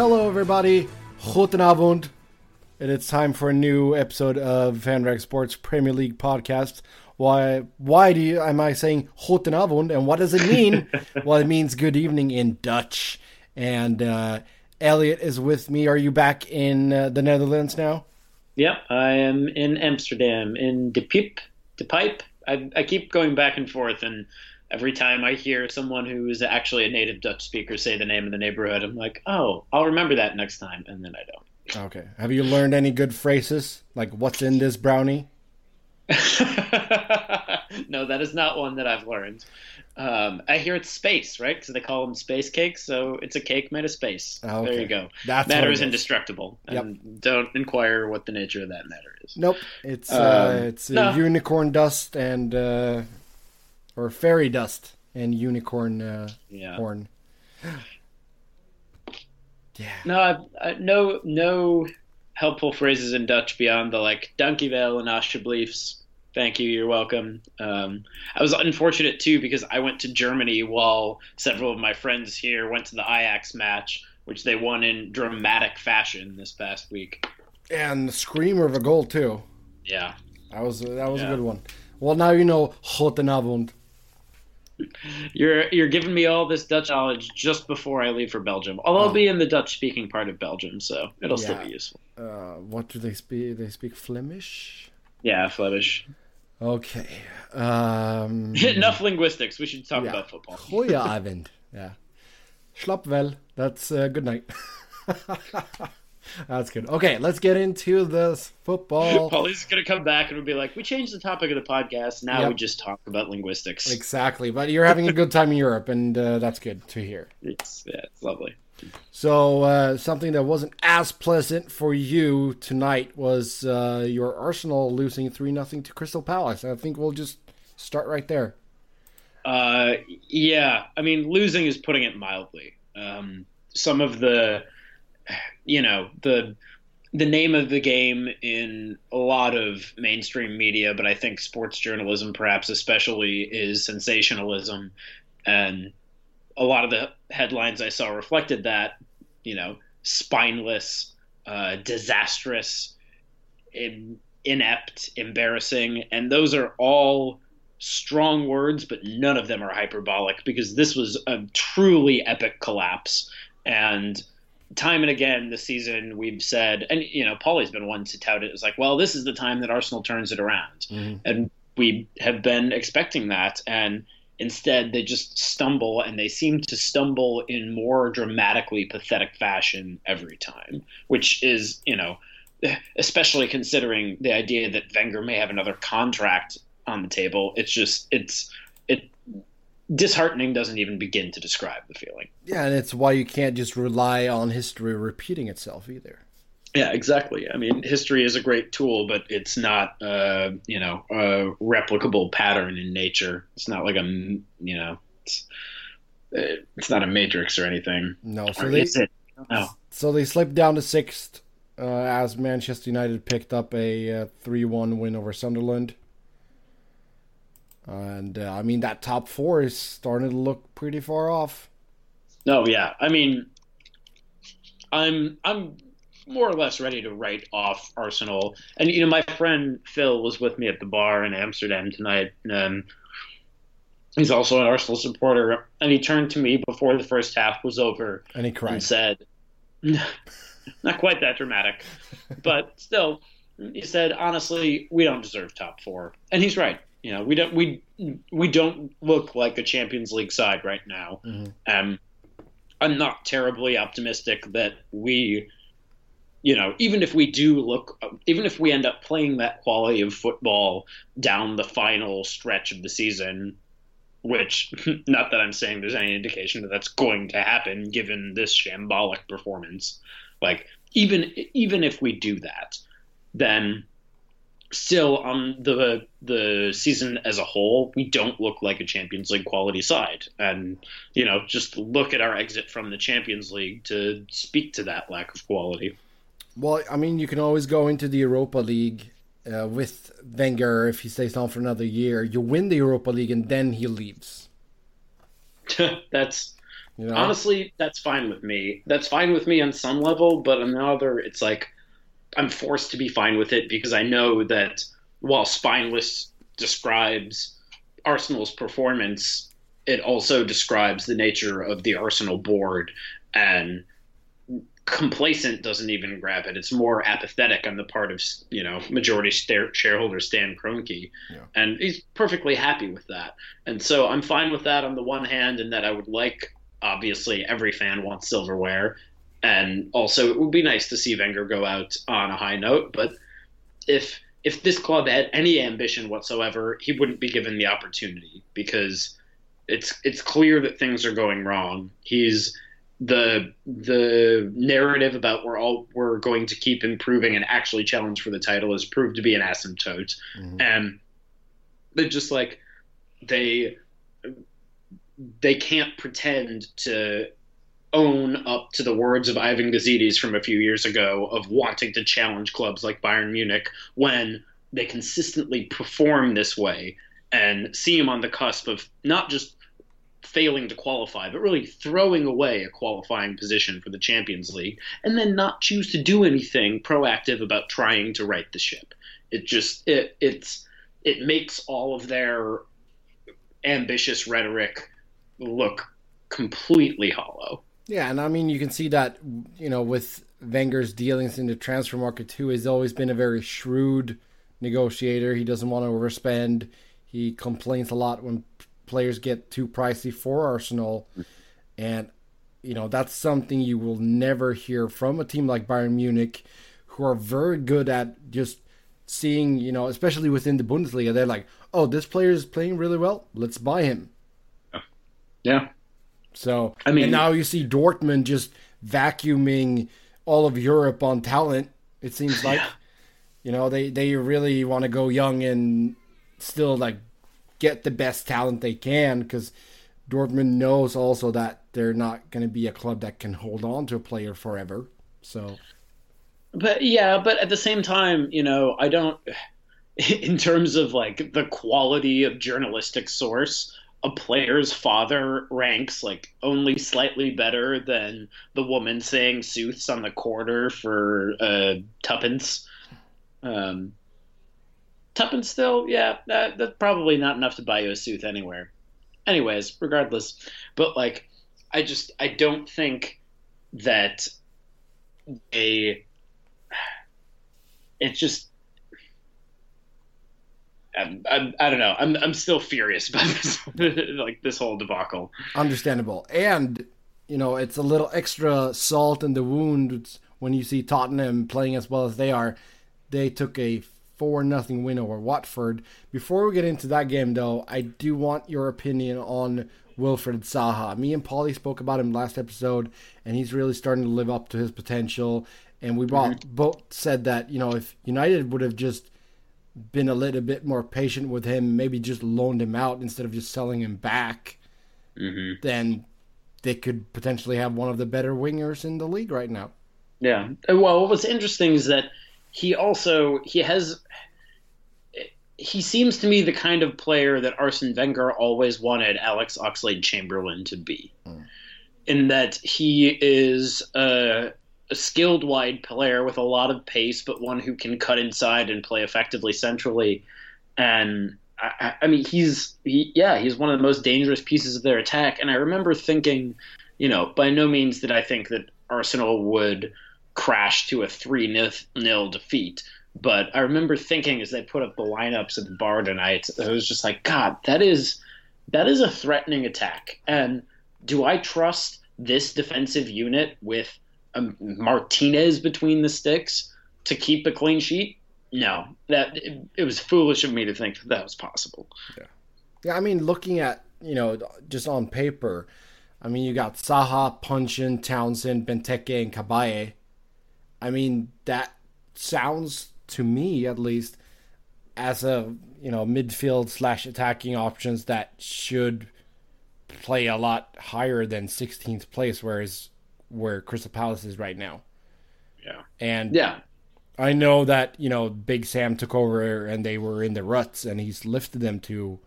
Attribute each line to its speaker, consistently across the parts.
Speaker 1: Hello, everybody. Goedenavond. And it's time for a new episode of FanRag Sports Premier League podcast. Why? Why do you? Am I saying goedenavond? And what does it mean? well, it means good evening in Dutch. And uh, Elliott is with me. Are you back in uh, the Netherlands now?
Speaker 2: Yep, I am in Amsterdam, in De Piep, De Pipe. I, I keep going back and forth, and every time I hear someone who is actually a native Dutch speaker say the name of the neighborhood, I'm like, oh, I'll remember that next time, and then I don't.
Speaker 1: Okay. Have you learned any good phrases? Like, what's in this brownie?
Speaker 2: no, that is not one that I've learned. Um, I hear it's space, right? Because they call them space cakes, so it's a cake made of space.
Speaker 1: Oh, okay.
Speaker 2: There you go.
Speaker 1: That's
Speaker 2: matter is indestructible,
Speaker 1: Yep.
Speaker 2: and don't inquire what the nature of that matter is.
Speaker 1: Nope. It's uh,
Speaker 2: Um,
Speaker 1: it's uh,
Speaker 2: no.
Speaker 1: unicorn dust and uh, or fairy dust and unicorn uh,
Speaker 2: Yeah.
Speaker 1: horn. yeah.
Speaker 2: No, I, I, no, no helpful phrases in Dutch beyond the like "dankjewel" and "alsjeblieft." Thank you. You're welcome. Um, I was unfortunate too because I went to Germany while several of my friends here went to the Ajax match, which they won in dramatic fashion this past week.
Speaker 1: And the screamer of a goal too.
Speaker 2: Yeah.
Speaker 1: That was that was
Speaker 2: Yeah.
Speaker 1: a good one. Well, now you know goedenavond.
Speaker 2: You're you're giving me all this Dutch knowledge just before I leave for Belgium. Although
Speaker 1: Oh.
Speaker 2: I'll be in the Dutch speaking part of Belgium, so it'll still be useful.
Speaker 1: Uh, what do they speak? They speak Flemish.
Speaker 2: Yeah, Flemish.
Speaker 1: Okay. Um,
Speaker 2: Enough linguistics. We should talk
Speaker 1: Yeah.
Speaker 2: about football.
Speaker 1: Goedenavond. Yeah. Slaap wel. That's uh, good night. That's good. Okay, let's get into this football.
Speaker 2: Pauly's gonna come back and we'll be like, "We changed the topic of the podcast. Now
Speaker 1: Yep.
Speaker 2: we just talk about linguistics."
Speaker 1: Exactly, but you're having a good time in Europe, and uh, that's good to hear.
Speaker 2: It's yeah, it's lovely.
Speaker 1: So, uh, something that wasn't as pleasant for you tonight was uh, your Arsenal losing 3 0 to Crystal Palace. I think we'll just start right there.
Speaker 2: Uh, yeah, I mean, losing is putting it mildly. Um, some of the, you know, the the name of the game in a lot of mainstream media, but I think sports journalism, perhaps especially, is sensationalism, and a lot of the headlines I saw reflected that. You know, spineless, uh, disastrous, in, inept, embarrassing, and those are all strong words, but none of them are hyperbolic because this was a truly epic collapse. And time and again this season, we've said, and you know, Pauly's been one to tout it as like, well, this is the time that Arsenal turns it around, mm-hmm. and we have been expecting that, and instead they just stumble, and they seem to stumble in more dramatically pathetic fashion every time, which is, you know. Especially considering the idea that Wenger may have another contract on the table. It's just it's it disheartening doesn't even begin to describe the feeling.
Speaker 1: Yeah, and it's why you can't just rely on history repeating itself either.
Speaker 2: Yeah, exactly. I mean, history is a great tool, but it's not uh, you know a replicable pattern in nature. It's not like a, you know it's uh, it's not a matrix or anything.
Speaker 1: No, so
Speaker 2: Or
Speaker 1: they?
Speaker 2: No.
Speaker 1: so they slipped down to sixth uh, as Manchester United picked up a uh, three-one win over Sunderland. And uh, I mean that top four is starting to look pretty far off.
Speaker 2: No, yeah. I mean, I'm I'm more or less ready to write off Arsenal. And you know, my friend Phil was with me at the bar in Amsterdam tonight. Um, he's also an Arsenal supporter, and he turned to me before the first half was over
Speaker 1: And he
Speaker 2: and said, "Not quite that dramatic, but still." He said, "Honestly, we don't deserve top four. and he's right. You know, we don't we we don't look like a Champions League side right now.
Speaker 1: Mhm.
Speaker 2: Um, I'm not terribly optimistic that we, you know, even if we do look, even if we end up playing that quality of football down the final stretch of the season, which, not that I'm saying there's any indication that that's going to happen given this shambolic performance, like even even if we do that, then still on the the season as a whole, we don't look like a Champions League quality side, and you know, just look at our exit from the Champions League to speak to that lack of quality.
Speaker 1: Well, I mean, you can always go into the Europa League uh, with Wenger if he stays on for another year. You win the Europa League and then he leaves.
Speaker 2: that's You know? Honestly, that's fine with me. That's fine with me on some level, but on the other, it's like I'm forced to be fine with it because I know that while spineless describes Arsenal's performance, it also describes the nature of the Arsenal board and complacent doesn't even grab it. It's more apathetic on the part of you know majority shareholder Stan Kroenke, yeah. and he's perfectly happy with that. And so I'm fine with that on the one hand, and that I would like obviously every fan wants silverware, and also it would be nice to see Wenger go out on a high note. But if if this club had any ambition whatsoever, he wouldn't be given the opportunity because it's it's clear that things are going wrong. He's the the narrative about we're all we're going to keep improving and actually challenge for the title has proved to be an asymptote, mm-hmm. and they just like they they can't pretend to own up to the words of Ivan Gazidis from a few years ago of wanting to challenge clubs like Bayern Munich when they consistently perform this way and see him on the cusp of not just failing to qualify, but really throwing away a qualifying position for the Champions League, and then not choose to do anything proactive about trying to right the ship. It just it it's it makes all of their ambitious rhetoric look completely hollow.
Speaker 1: Yeah, and I mean you can see that you know with Wenger's dealings in the transfer market too. He's always been a very shrewd negotiator. He doesn't want to overspend. He complains a lot when players get too pricey for Arsenal, and you know that's something you will never hear from a team like Bayern Munich, who are very good at just seeing you know, especially within the Bundesliga. They're like, oh, this player is playing really well. Let's buy him.
Speaker 2: Yeah.
Speaker 1: So I mean, now you see Dortmund just vacuuming all of Europe on talent. It seems like, yeah. you know, they they really want to go young and still like get the best talent they can because Dortmund knows also that they're not going to be a club that can hold on to a player forever. So,
Speaker 2: but yeah, but at the same time, you know, I don't. In terms of like the quality of journalistic source, a player's father ranks like only slightly better than the woman saying sooths on the quarter for uh, tuppence. Um, Tuppence still, yeah, that, that's probably not enough to buy you a sooth anywhere. Anyways, regardless, but like, I just I don't think that a it's just I'm, I'm, I do not know. I'm I'm still furious about this like this whole debacle.
Speaker 1: Understandable, and you know it's a little extra salt in the wound when you see Tottenham playing as well as they are. They took a 4 nothing win over Watford. Before we get into that game, though, I do want your opinion on Wilfried Zaha. Me and Paulie spoke about him last episode, and he's really starting to live up to his potential. And we both, mm-hmm. both said that, you know, if United would have just been a little bit more patient with him, maybe just loaned him out instead of just selling him back, mm-hmm. then they could potentially have one of the better wingers in the league right now.
Speaker 2: Yeah. Well, what was interesting is that he also he has he seems to me the kind of player that Arsene Wenger always wanted Alex Oxlade Chamberlain to be. Mm. In that he is a, a, skilled wide player with a lot of pace, but one who can cut inside and play effectively centrally. And I, I mean, he's he, yeah, he's one of the most dangerous pieces of their attack. And I remember thinking, you know, by no means did I think that Arsenal would crash to a 3 nil defeat. But I remember thinking as they put up the lineups at the bar tonight, I was just like, God, that is that is a threatening attack. And do I trust this defensive unit with Um, Martinez between the sticks to keep a clean sheet? No, that it, it was foolish of me to think that that was possible.
Speaker 1: Yeah, yeah. I mean, looking at you know just on paper, I mean, you got Zaha, Puncheon, Townsend, Benteke, and Cabaye I mean, that sounds to me at least as a you know midfield slash attacking options that should play a lot higher than 16th place, whereas where Crystal Palace is right now.
Speaker 2: Yeah,
Speaker 1: and
Speaker 2: yeah,
Speaker 1: I know that you know Big Sam took over and they were in the ruts, and he's lifted them to,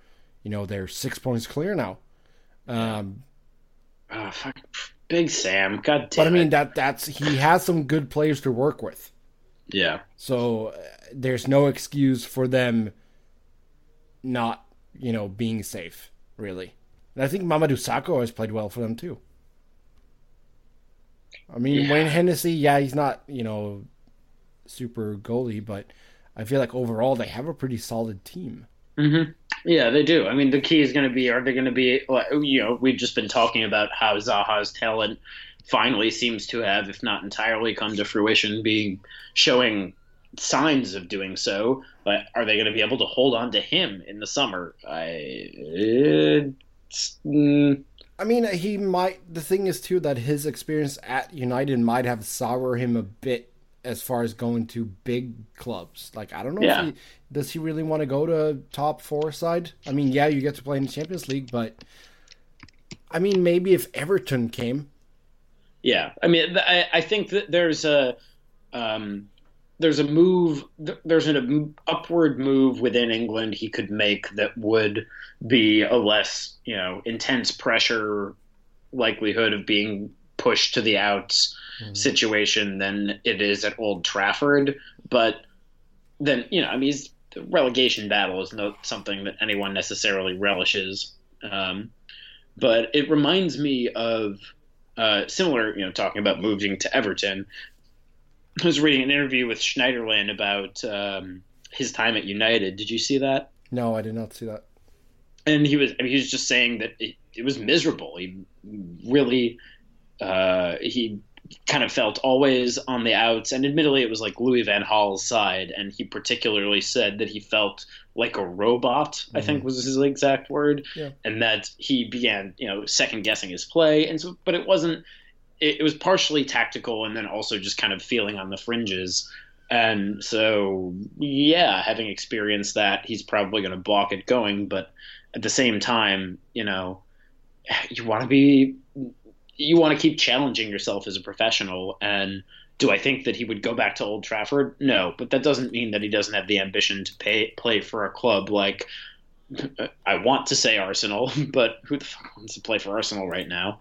Speaker 1: you know, they're six points clear now. Um,
Speaker 2: Oh, fuck. Big Sam. God damn
Speaker 1: But I mean
Speaker 2: it.
Speaker 1: that that's he has some good players to work with.
Speaker 2: Yeah.
Speaker 1: So uh, there's no excuse for them not, you know, being safe, really. And I think Mamadou Sakho has played well for them too. I mean,
Speaker 2: Yeah.
Speaker 1: Wayne Hennessey, yeah, he's not, you know, super goalie, but I feel like overall they have a pretty solid team.
Speaker 2: hmm Yeah, they do. I mean, the key is going to be: Are they going to be? like, You know, we've just been talking about how Zaha's talent finally seems to have, if not entirely, come to fruition, being showing signs of doing so. But are they going to be able to hold on to him in the summer? I. It's, mm,
Speaker 1: I mean, he might. The thing is too that his experience at United might have soured him a bit as far as going to big clubs. Like I don't know
Speaker 2: Yeah.
Speaker 1: if he does he really want to go to top four side. I mean, yeah, you get to play in the Champions League, but I mean, maybe if Everton came,
Speaker 2: Yeah, I mean, I, I think that there's a um, there's a move, there's an upward move within England he could make that would be a less, you know, intense pressure likelihood of being pushed to the outs situation than it is at Old Trafford. But then, you know, I mean, the relegation battle is not something that anyone necessarily relishes. Um, but it reminds me of uh, similar, you know, talking about moving to Everton. I was reading an interview with Schneiderlin about um, his time at United. Did you see that?
Speaker 1: no, I did not see that.
Speaker 2: And he was, I mean, he was just saying that it, it was miserable. He really, uh, he kind of felt always on the outs. And admittedly, it was like Louis Van Gaal's side. And he particularly said that he felt like a robot, I think was his exact word.
Speaker 1: Yeah.
Speaker 2: And that he began, you know, second guessing his play. And so, but it wasn't, it, it was partially tactical and then also just kind of feeling on the fringes. And so, yeah, having experienced that, he's probably going to balk at going. But at the same time, you know, you want to be, you want to keep challenging yourself as a professional. And do I think that he would go back to Old Trafford? No, but that doesn't mean that he doesn't have the ambition to pay, play for a club like. I want to say Arsenal, but who the fuck wants to play for Arsenal right now?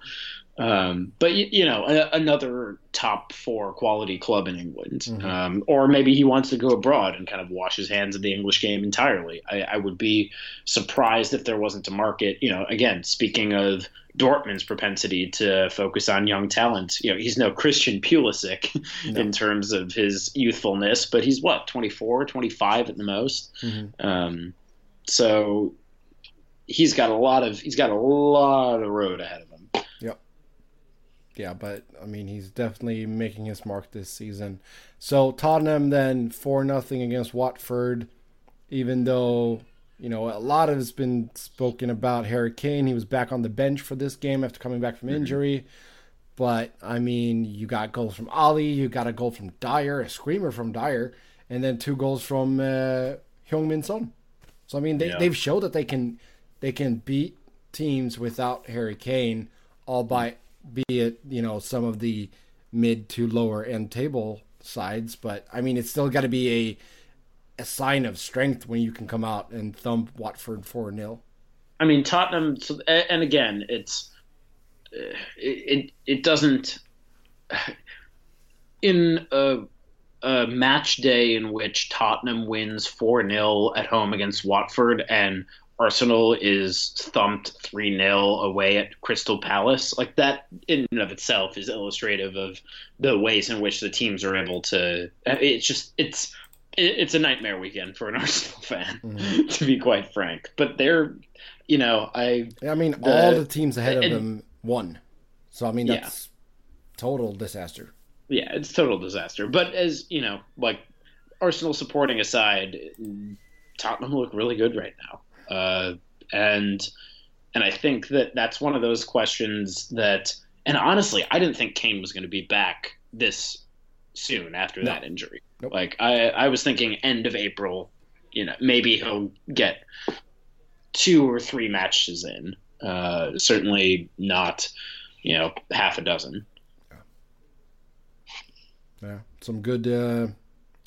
Speaker 2: Um, but you, you know, a, another top four quality club in England,
Speaker 1: Mhm.
Speaker 2: um, or maybe he wants to go abroad and kind of wash his hands of the English game entirely. I, I would be surprised if there wasn't a market. You know, again, speaking of Dortmund's propensity to focus on young talent, you know, he's no Christian Pulisic
Speaker 1: No.
Speaker 2: in terms of his youthfulness, but he's what 24, 25 at the most.
Speaker 1: Mhm.
Speaker 2: Um, so he's got a lot of he's got a lot of road ahead of him.
Speaker 1: Yeah, but I mean, he's definitely making his mark this season. So Tottenham then four nothing against Watford, even though you know a lot of has been spoken about Harry Kane. He was back on the bench for this game after coming back from injury. But I mean, you got goals from Alli, you got a goal from Dier, a screamer from Dier, and then two goals from uh, Heung Min Son. So I mean, they
Speaker 2: Yeah.
Speaker 1: they've showed that they can they can beat teams without Harry Kane, all by be it you know some of the mid to lower end table sides. But I mean, it's still got to be a a sign of strength when you can come out and thump Watford four 0
Speaker 2: I mean Tottenham, so, and again, it's uh, it it, it doesn't in a, a match day in which Tottenham wins four 0 at home against Watford and Arsenal is thumped 3 0 away at Crystal Palace. Like that, in and of itself, is illustrative of the ways in which the teams are able to. It's just, it's. It's a nightmare weekend for an Arsenal fan, mm-hmm. to be quite frank. But they're, you know, I
Speaker 1: I mean,
Speaker 2: The-
Speaker 1: all the teams ahead of
Speaker 2: and-
Speaker 1: them won. So I mean,
Speaker 2: Yeah.
Speaker 1: that's total disaster.
Speaker 2: yeah, it's total disaster. But as you know, like Arsenal supporting aside, Tottenham look really good right now, uh, and and I think that that's one of those questions that, and honestly, I didn't think Kane was going to be back this soon after
Speaker 1: No.
Speaker 2: that injury.
Speaker 1: Nope.
Speaker 2: Like I, I was thinking end of April. You know, maybe he'll get two or three matches in. Uh, certainly not, you know, half a dozen.
Speaker 1: Yeah, some good, uh,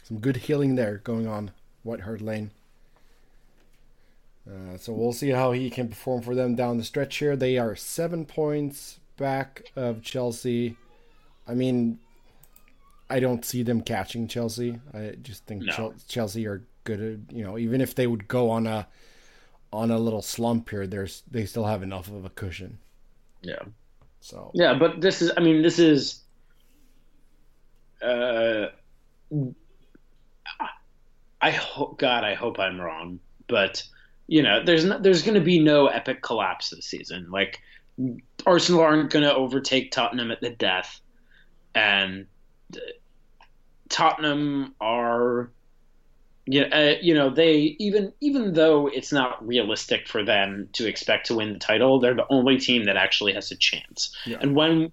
Speaker 1: some good healing there going on White Hart Lane. Uh, so we'll see how he can perform for them down the stretch here. They are seven points back of Chelsea. I mean, I don't see them catching Chelsea. I just think
Speaker 2: No.
Speaker 1: Chelsea are good at, you know, even if they would go on a on a little slump here, there's they still have enough of a cushion.
Speaker 2: Yeah.
Speaker 1: So
Speaker 2: Yeah, but this is, I mean, this is, uh, I hope, God, I hope I'm wrong, but you know, there's no, there's going to be no epic collapse this season. Like Arsenal aren't going to overtake Tottenham at the death, and uh, Tottenham are. Yeah, uh, you know they even even though it's not realistic for them to expect to win the title, they're the only team that actually has a chance.
Speaker 1: Yeah.
Speaker 2: And when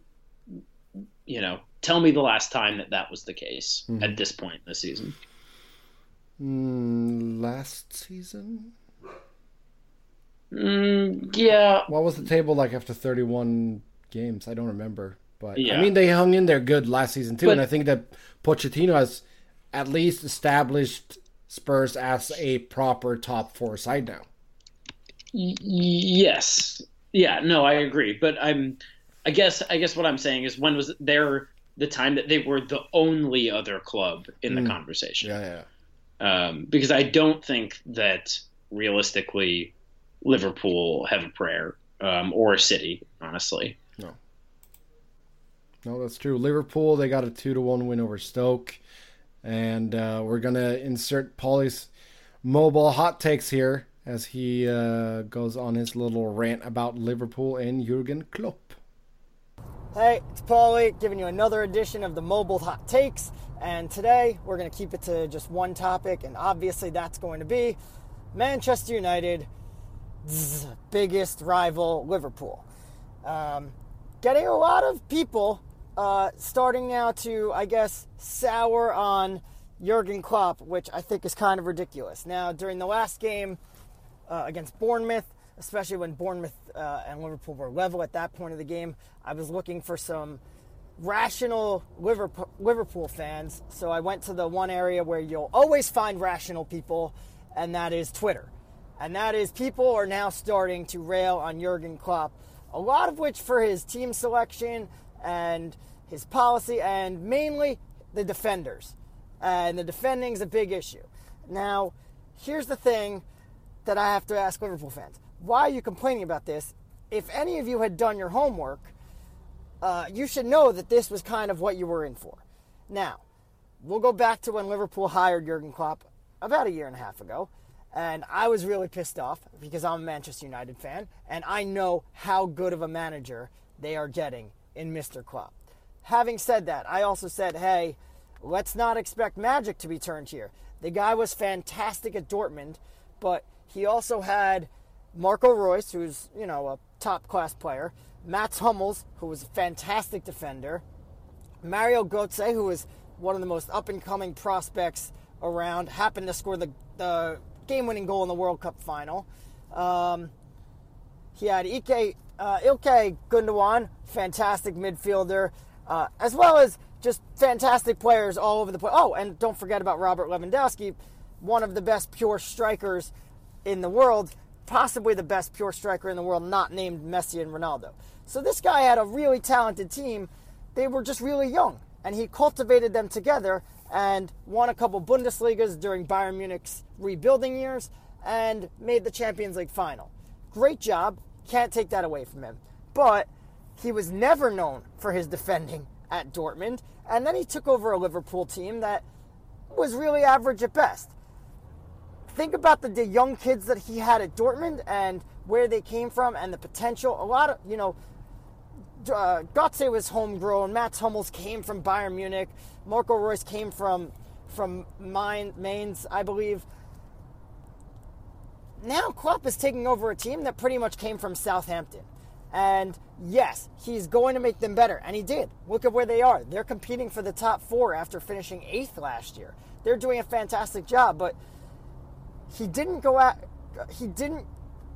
Speaker 2: you know, tell me the last time that that was the case
Speaker 1: Mhm.
Speaker 2: at this point in the season.
Speaker 1: mm, last season,
Speaker 2: Mm, yeah,
Speaker 1: what was the table like after 31 games? I don't remember, but I mean they hung in there good last season too,
Speaker 2: But-
Speaker 1: and I think that Pochettino has at least established Spurs as a proper top four side now.
Speaker 2: Y- yes, yeah, no, I agree. But I'm, I guess, I guess what I'm saying is when was there the time that they were the only other club in the
Speaker 1: Mm.
Speaker 2: conversation?
Speaker 1: Yeah, yeah.
Speaker 2: um, because I don't think that realistically Liverpool have a prayer um, or City, honestly.
Speaker 1: No. No, that's true. Liverpool, they got a two to one win over Stoke, and uh, we're gonna insert Pauly's mobile hot takes here as he uh, goes on his little rant about Liverpool and Jurgen Klopp.
Speaker 3: Hey, it's Pauly giving you another edition of the Mobile Hot Takes. And today we're going to keep it to just one topic, and obviously that's going to be Manchester United, biggest rival, Liverpool. Um, getting a lot of people uh, starting now to, I guess, sour on Jurgen Klopp, which I think is kind of ridiculous. Now, during the last game, uh, against Bournemouth, especially when Bournemouth uh, and Liverpool were level at that point of the game. I was looking for some rational Liverpool, Liverpool fans, so I went to the one area where you'll always find rational people, and that is Twitter. And that is people are now starting to rail on Jurgen Klopp, a lot of which for his team selection and his policy, and mainly the defenders. And the defending is a big issue. Now, here's the thing that I have to ask Liverpool fans. Why are you complaining about this? If any of you had done your homework, uh, you should know that this was kind of what you were in for. Now, we'll go back to when Liverpool hired Jurgen Klopp about a year and a half ago, and I was really pissed off because I'm a Manchester United fan, and I know how good of a manager they are getting in Mr. Klopp. Having said that, I also said, hey, let's not expect magic to be turned here. The guy was fantastic at Dortmund, but he also had Marco Reus, who's, you know, a top class player, Mats Hummels, who was a fantastic defender, Mario Götze, who was one of the most up and coming prospects around, happened to score the, the game winning goal in the World Cup final. Um, he had Ike, uh, Ilkay Gundogan, fantastic midfielder, uh, as well as just fantastic players all over the place. Oh, and don't forget about Robert Lewandowski, one of the best pure strikers in the world, possibly the best pure striker in the world, not named Messi and Ronaldo. So this guy had a really talented team. They were just really young, and he cultivated them together and won a couple Bundesligas during Bayern Munich's rebuilding years and made the Champions League final. Great job. Can't take that away from him. But he was never known for his defending at Dortmund, and then he took over a Liverpool team that was really average at best think about the, the young kids that he had at Dortmund and where they came from and the potential. A lot of, you know, uh, Götze was homegrown. Mats Hummels came from Bayern Munich. Marco Reus came from from Mainz, I believe. Now Klopp is taking over a team that pretty much came from Southampton. And yes, he's going to make them better. And he did. Look at where they are. They're competing for the top four after finishing eighth last year. They're doing a fantastic job, but he didn't go out. He didn't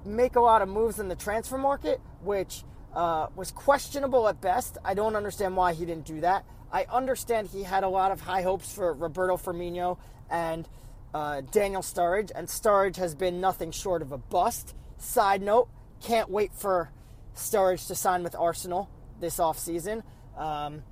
Speaker 3: make a lot of moves in the transfer market, which uh, was questionable at best. I don't understand why he didn't do that. I understand he had a lot of high hopes for Roberto Firmino and uh, Daniel Sturridge, and Sturridge has been nothing short of a bust. Side note: can't wait for Sturridge to sign with Arsenal. this offseason. Um,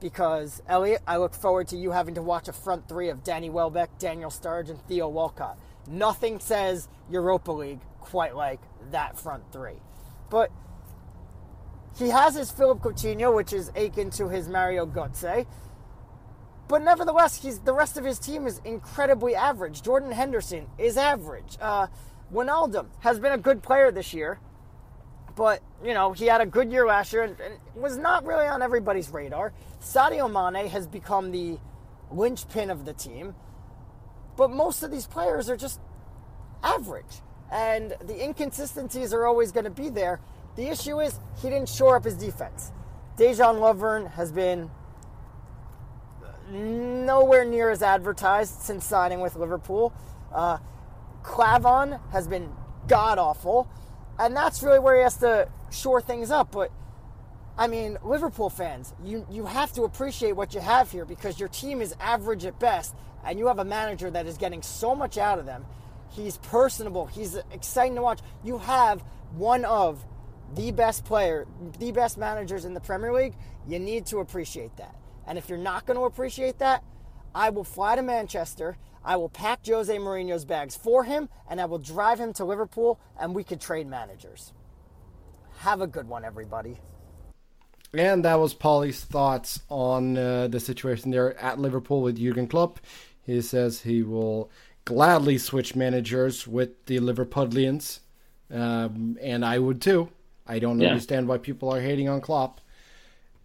Speaker 3: because Elliott, I look forward to you having to watch a front three of Danny Welbeck, Daniel Sturridge, and Theo Walcott. Nothing says Europa League quite like that front three. But he has his Philippe Coutinho, which is akin to his Mario Götze. But nevertheless, he's the rest of his team is incredibly average. Jordan Henderson is average. Uh, Wijnaldum has been a good player this year, but you know he had a good year last year and, and was not really on everybody's radar. Sadio Mane has become the linchpin of the team, but most of these players are just average, and the inconsistencies are always going to be there. The issue is he didn't shore up his defense. Dejan Lovren has been nowhere near as advertised since signing with Liverpool. Uh, Klavan has been god awful, and that's really where he has to shore things up. But I mean, Liverpool fans, you you have to appreciate what you have here because your team is average at best, and you have a manager that is getting so much out of them. He's personable. He's exciting to watch. You have one of the best player, the best managers in the Premier League. You need to appreciate that. And if you're not going to appreciate that, I will fly to Manchester. I will pack Jose Mourinho's bags for him, and I will drive him to Liverpool, and we could trade managers. Have a good one, everybody.
Speaker 1: And that was Pauly's thoughts on uh, the situation there at Liverpool with Jurgen Klopp. He says he will gladly switch managers with the Liverpudlians, um, and I would too. I don't yeah. understand why people are hating on Klopp.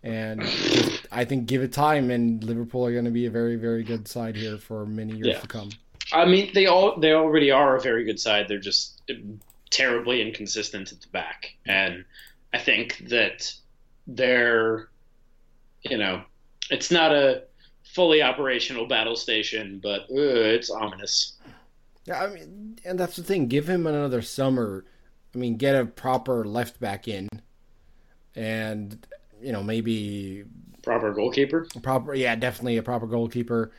Speaker 1: And just, I think give it time, and Liverpool are going to be a very, very good side here for many years yeah. to come.
Speaker 2: I mean, they all they already are a very good side. They're just terribly inconsistent at the back, and I think that they're, you know, it's not a fully operational battle station, but uh, it's ominous.
Speaker 1: Yeah, I mean, and that's the thing. Give him another summer. I mean, get a proper left back in, and you know, maybe
Speaker 2: proper goalkeeper.
Speaker 1: Proper, yeah, definitely a proper goalkeeper.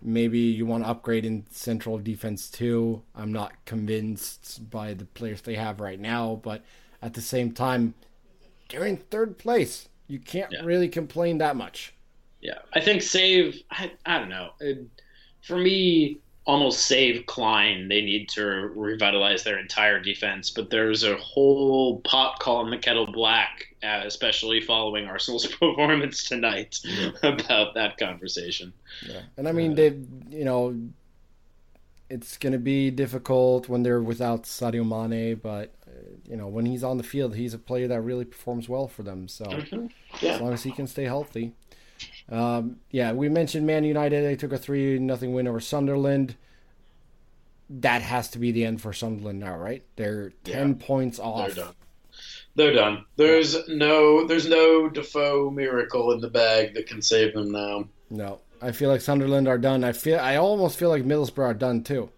Speaker 1: Maybe you want to upgrade in central defense too. I'm not convinced by the players they have right now, but at the same time, they're in third place. You can't yeah. really complain that much.
Speaker 2: Yeah, I think save. I, I don't know. It, for me, almost save Klein, They need to revitalize their entire defense, but there's a whole pot calling the kettle black, uh, especially following Arsenal's performance tonight, yeah. about that conversation.
Speaker 1: Yeah, and I mean, uh, they, you know, it's going to be difficult when they're without Sadio Mane, but uh, you know, when he's on the field, he's a player that really performs well for them. So mm-hmm. yeah. as long as he can stay healthy. Um, yeah, we mentioned Man United. They took a three nothing win over Sunderland. That has to be the end for Sunderland now, right? They're ten yeah, points off.
Speaker 2: They're done. They're done. There's yeah. no there's no Defoe miracle in the bag that can save them now.
Speaker 1: No, I feel like Sunderland are done. I feel I almost feel like Middlesbrough are done too.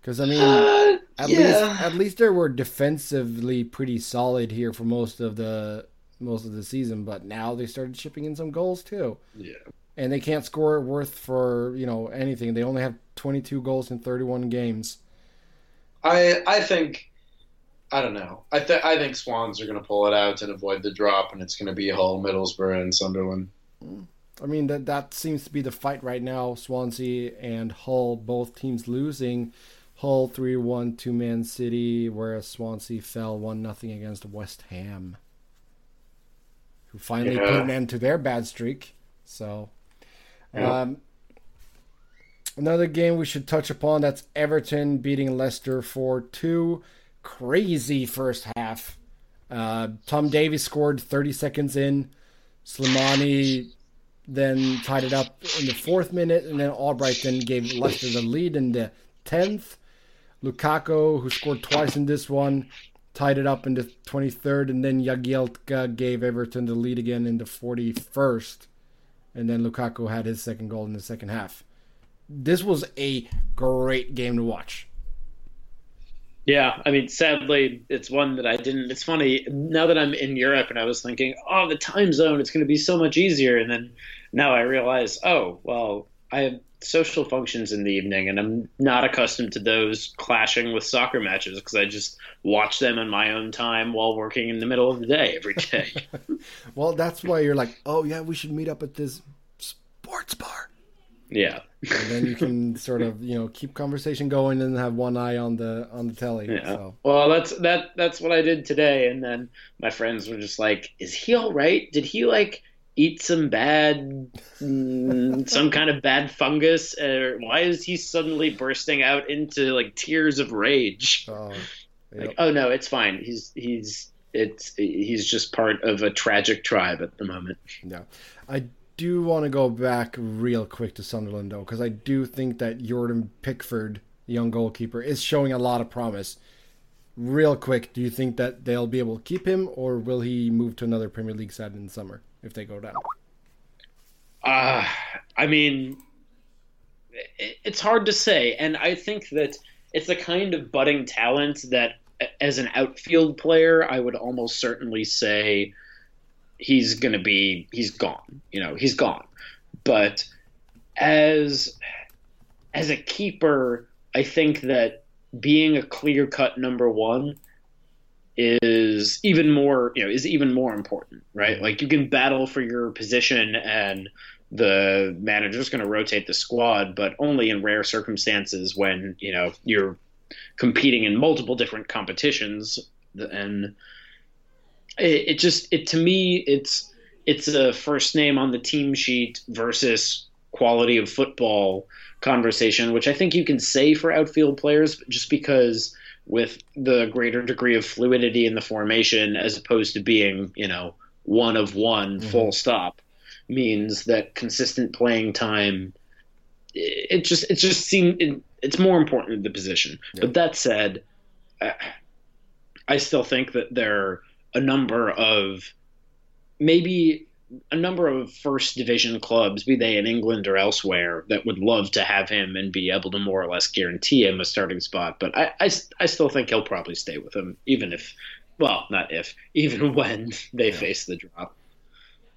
Speaker 1: Because I mean, uh, at yeah. least at least they were defensively pretty solid here for most of the most of the season, but now they started shipping in some goals too.
Speaker 2: Yeah.
Speaker 1: And they can't score worth for, you know, anything. They only have 22 goals in 31 games.
Speaker 2: I I think I don't know. I think I think Swans are going to pull it out and avoid the drop and it's going to be Hull, Middlesbrough and Sunderland.
Speaker 1: I mean that that seems to be the fight right now. Swansea and Hull both teams losing. Hull 3-1 to Man City whereas Swansea fell 1 nothing against West Ham who finally yeah. put an end to their bad streak. So, yeah. um, another game we should touch upon that's Everton beating Leicester for two. Crazy first half. Uh, Tom Davies scored 30 seconds in. Slimani then tied it up in the fourth minute, and then Albrighton gave Leicester the lead in the 10th. Lukaku, who scored twice in this one, tied it up in the 23rd, and then Jagielka gave Everton the lead again in the 41st, and then Lukaku had his second goal in the second half. This was a great game to watch.
Speaker 2: Yeah, I mean, sadly, it's one that I didn't. It's funny now that I'm in Europe, and I was thinking, oh, the time zone, it's going to be so much easier, and then now I realize, oh, well, I social functions in the evening, and I'm not accustomed to those clashing with soccer matches because I just watch them in my own time while working in the middle of the day every day.
Speaker 1: well, that's why you're like, oh yeah, we should meet up at this sports bar.
Speaker 2: Yeah.
Speaker 1: and then you can sort of you know keep conversation going and have one eye on the on the telly.
Speaker 2: Yeah.
Speaker 1: So.
Speaker 2: Well, that's that that's what I did today, and then my friends were just like, "Is he all right? Did he like?" Eat some bad, mm, some kind of bad fungus? Or why is he suddenly bursting out into like tears of rage?
Speaker 1: Oh,
Speaker 2: yep. like, oh no, it's fine. He's he's it's he's just part of a tragic tribe at the moment.
Speaker 1: Yeah, I do want to go back real quick to Sunderland though, because I do think that Jordan Pickford, the young goalkeeper, is showing a lot of promise. Real quick, do you think that they'll be able to keep him, or will he move to another Premier League side in the summer? If they go down?
Speaker 2: Uh, I mean, it's hard to say. And I think that it's a kind of budding talent that, as an outfield player, I would almost certainly say he's going to be, he's gone. You know, he's gone. But as as a keeper, I think that being a clear cut number one is even more you know is even more important right? Like you can battle for your position and the manager's going to rotate the squad but only in rare circumstances when you know you're competing in multiple different competitions. And it, it just it to me it's it's a first name on the team sheet versus quality of football conversation which i think you can say for outfield players just because with the greater degree of fluidity in the formation as opposed to being, you know, one of one mm-hmm. full stop means that consistent playing time it just it just seems it, it's more important in the position. Yeah. But that said, I, I still think that there are a number of maybe a number of first division clubs, be they in England or elsewhere, that would love to have him and be able to more or less guarantee him a starting spot. But I, I, I still think he'll probably stay with them, even if, well, not if, even when they yeah. face the drop.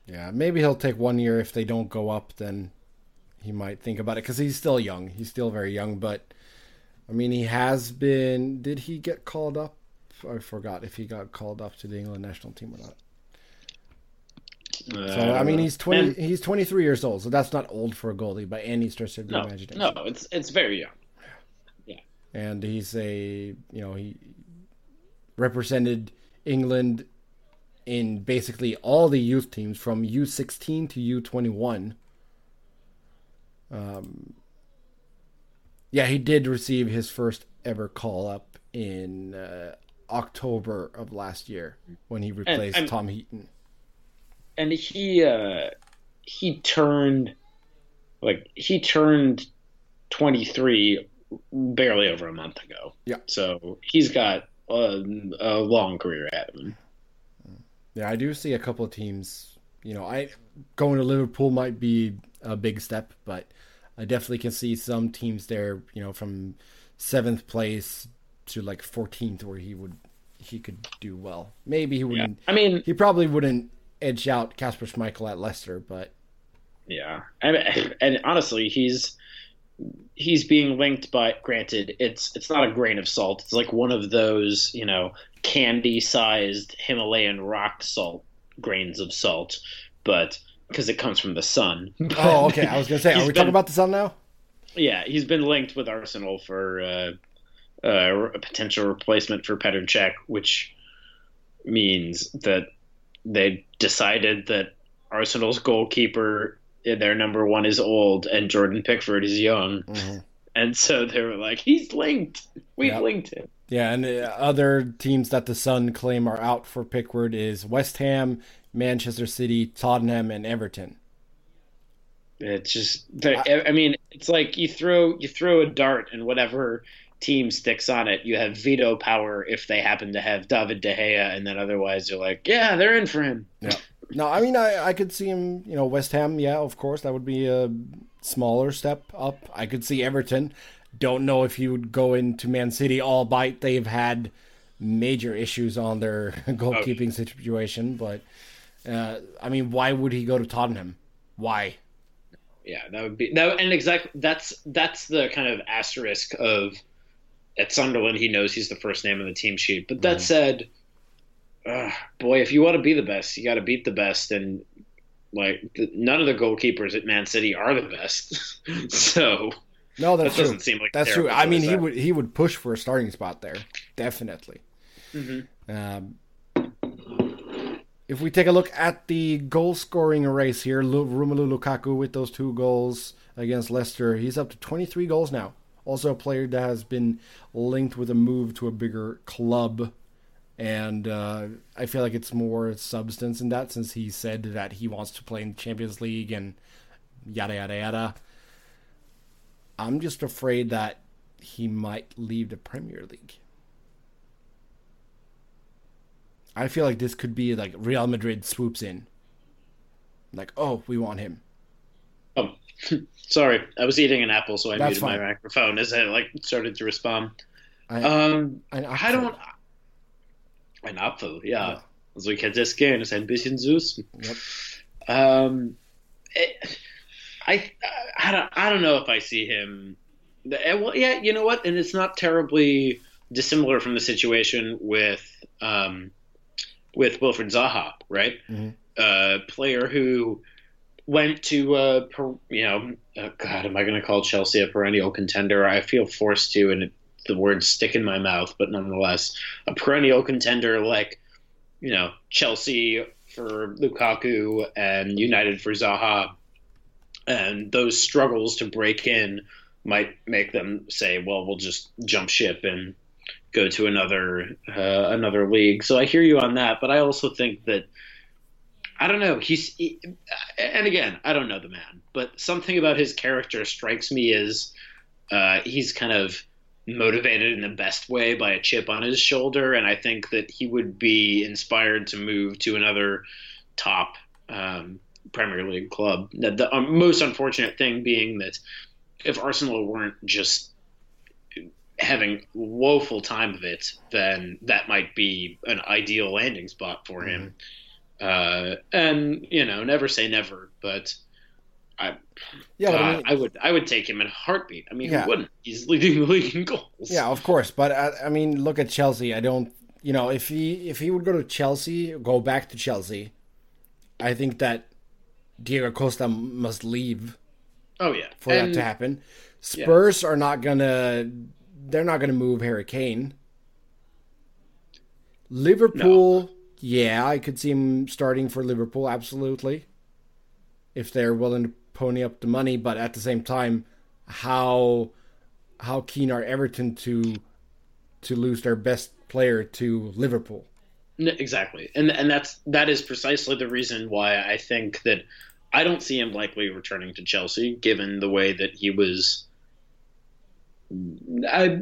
Speaker 1: Yeah, maybe he'll take one year. If they don't go up, then he might think about it because he's still young. He's still very young, but I mean, he has been. Did he get called up? I forgot if he got called up to the England national team or not. Uh, so I mean, he's twenty. And, he's twenty three years old, so that's not old for a goalie by any stretch of the
Speaker 2: no,
Speaker 1: imagination.
Speaker 2: No, it's it's very young.
Speaker 1: Yeah, and he's a you know he represented England in basically all the youth teams from U sixteen to U twenty one. Um, yeah, he did receive his first ever call up in uh, October of last year when he replaced Tom Heaton
Speaker 2: and he uh, he turned like he turned 23 barely over a month ago.
Speaker 1: Yeah.
Speaker 2: So he's got a, a long career ahead of him.
Speaker 1: Yeah, I do see a couple of teams. You know, I going to Liverpool might be a big step, but I definitely can see some teams there. You know, from seventh place to like 14th, where he would he could do well. Maybe he wouldn't.
Speaker 2: Yeah. I mean,
Speaker 1: he probably wouldn't edge out Kasper Schmeichel at Leicester, but
Speaker 2: yeah, and, and honestly, he's he's being linked but Granted, it's it's not a grain of salt. It's like one of those you know candy-sized Himalayan rock salt grains of salt, but because it comes from the sun.
Speaker 1: oh, okay. I was gonna say, are we been, talking about the sun now?
Speaker 2: Yeah, he's been linked with Arsenal for uh, uh, a potential replacement for Petr Cech, which means that they decided that Arsenal's goalkeeper, their number one, is old and Jordan Pickford is young. Mm-hmm. And so they were like, he's linked. We've yep. linked him.
Speaker 1: Yeah, and other teams that the Sun claim are out for Pickford is West Ham, Manchester City, Tottenham, and Everton.
Speaker 2: It's just, I, I mean, it's like you throw you throw a dart and whatever team sticks on it, you have veto power if they happen to have David De Gea, and then otherwise you're like, yeah, they're in for him.
Speaker 1: Yeah. No, I mean, I, I could see him, you know, West Ham, yeah, of course, that would be a smaller step up. I could see Everton. Don't know if he would go into Man City, albeit they've had major issues on their goalkeeping okay. situation. But, uh, I mean, why would he go to Tottenham? Why?
Speaker 2: yeah, that would be that. And exactly that's that's the kind of asterisk of at Sunderland. He knows he's the first name on the team sheet. But that
Speaker 1: Mhm.
Speaker 2: said, uh, boy, if you want to be the best, you got to beat the best. And like the, none of the goalkeepers at Man City are the best. so
Speaker 1: No,
Speaker 2: that
Speaker 1: that's true.
Speaker 2: doesn't seem like
Speaker 1: That's true. I mean, he would he would push for a starting spot there, definitely.
Speaker 2: Mhm.
Speaker 1: Um, if we take a look at the goal scoring race here, Lu- Romelu Lukaku with those two goals against Leicester, he's up to 23 goals now. Also, a player that has been linked with a move to a bigger club. And uh, I feel like it's more substance in that since he said that he wants to play in the Champions League and yada, yada, yada. I'm just afraid that he might leave the Premier League. I feel like this could be like Real Madrid swoops in. Like, oh, we want him.
Speaker 2: Oh, sorry, I was eating an apple, so I
Speaker 1: That's
Speaker 2: muted my microphone as I like started to respond.
Speaker 1: I,
Speaker 2: Um, I don't. Ein Apfel, ja. Also ich hätte es gern, ist ein bisschen süß.
Speaker 1: Yep.
Speaker 2: Um, it, I, I don't, I don't know if I see him. eh, Well, yeah, you know what? And it's not terribly dissimilar from the situation with, um, with Wilfried Zaha, right?
Speaker 1: Mhm.
Speaker 2: A player who went to, uh, you know, oh God, am I going to call Chelsea a perennial contender? I feel forced to, and the words stick in my mouth, but nonetheless, a perennial contender like, you know, Chelsea for Lukaku and United for Zaha, and those struggles to break in might make them say, "Well, we'll just jump ship and go to another uh, another league." So I hear you on that, but I also think that I don't know. He's he, and again, I don't know the man, but something about his character strikes me as uh, he's kind of motivated in the best way by a chip on his shoulder, and I think that he would be inspired to move to another top um, Premier League club. The, the um, most unfortunate thing being that if Arsenal weren't just having woeful time of it, then that might be an ideal landing spot for him. Uh, and you know, never say never, but I,
Speaker 1: Yeah, but I mean,
Speaker 2: I would I would take him in a heartbeat. I mean,
Speaker 1: Yeah.
Speaker 2: who wouldn't? He's leading the league in goals.
Speaker 1: yeah, of course. But I, I mean, look at Chelsea. I don't, you know, if he if he would go to Chelsea, go back to Chelsea, I think that Diego Costa must leave
Speaker 2: Oh yeah.
Speaker 1: for
Speaker 2: and,
Speaker 1: that to happen. Spurs are not gonna. They're not gonna move Harry Kane. Liverpool, yeah, I could see him starting for Liverpool, absolutely. If they're willing to pony up the money, but at the same time, how how keen are Everton to to lose their best player to Liverpool?
Speaker 2: Exactly, and and that's that is precisely the reason why I think that I don't see him likely returning to Chelsea, given the way that he was. I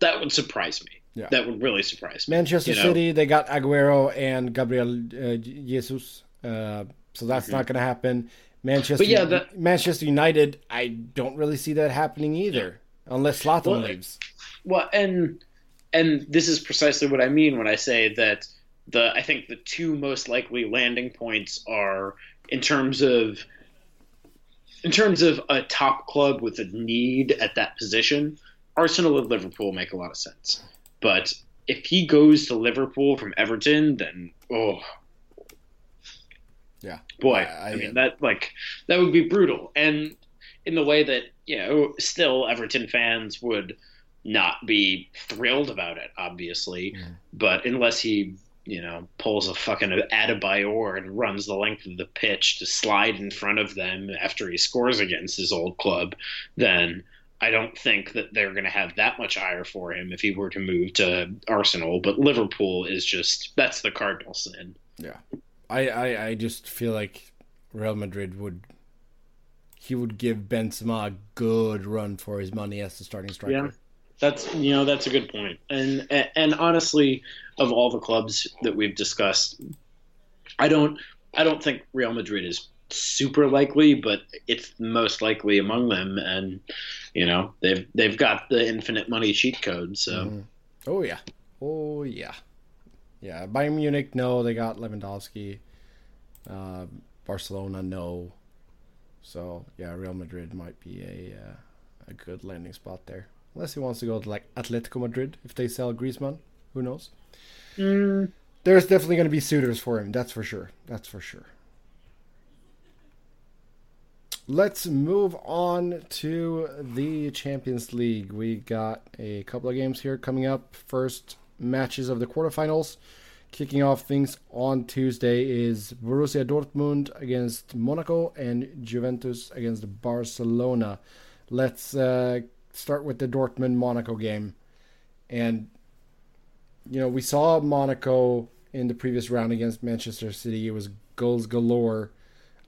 Speaker 2: that would surprise me.
Speaker 1: Yeah.
Speaker 2: That would really surprise me.
Speaker 1: Manchester
Speaker 2: you know?
Speaker 1: City, they got Aguero and Gabriel uh, Jesus, uh, so that's not going to happen. Manchester,
Speaker 2: Mm-hmm. But yeah, that-
Speaker 1: Manchester United, I don't really see that happening either, unless Zlatan
Speaker 2: Well,
Speaker 1: leaves.
Speaker 2: Well, and and this is precisely what I mean when I say that the I think the two most likely landing points are in terms of in terms of a top club with a need at that position. Arsenal and Liverpool make a lot of sense, but if he goes to Liverpool from Everton, then oh
Speaker 1: Yeah,
Speaker 2: boy,
Speaker 1: I-
Speaker 2: I,
Speaker 1: I-
Speaker 2: mean that like that would be brutal, and in the way that you know, still Everton fans would not be thrilled about it, obviously.
Speaker 1: Mm.
Speaker 2: But unless he, you know, pulls a fucking Adebayor and runs the length of the pitch to slide in front of them after he scores against his old club, then I don't think that they're going to have that much ire for him if he were to move to Arsenal. But Liverpool is just that's the cardinal sin.
Speaker 1: yeah. I, I, I just feel like Real Madrid would he would give Benzema a good run for his money as the starting striker.
Speaker 2: Yeah. That's you know that's a good point, and and, and honestly, of all the clubs that we've discussed, I don't I don't think Real Madrid is super likely, but it's most likely among them, and you know they've they've got the infinite money cheat code, so
Speaker 1: Mhm. Oh yeah. Oh yeah. Yeah. Bayern Munich, no, they got Lewandowski. Uh, Barcelona, no. So yeah, Real Madrid might be a uh, a good landing spot there. Unless he wants to go to like Atletico Madrid if they sell Griezmann, who knows?
Speaker 2: Mm.
Speaker 1: There's definitely going to be suitors for him. That's for sure. That's for sure. Let's move on to the Champions League. We got a couple of games here coming up. First matches of the quarterfinals. Kicking off things on Tuesday is Borussia Dortmund against Monaco and Juventus against Barcelona. Let's uh, start with the Dortmund Monaco game. And, you know, we saw Monaco in the previous round against Manchester City. It was goals galore.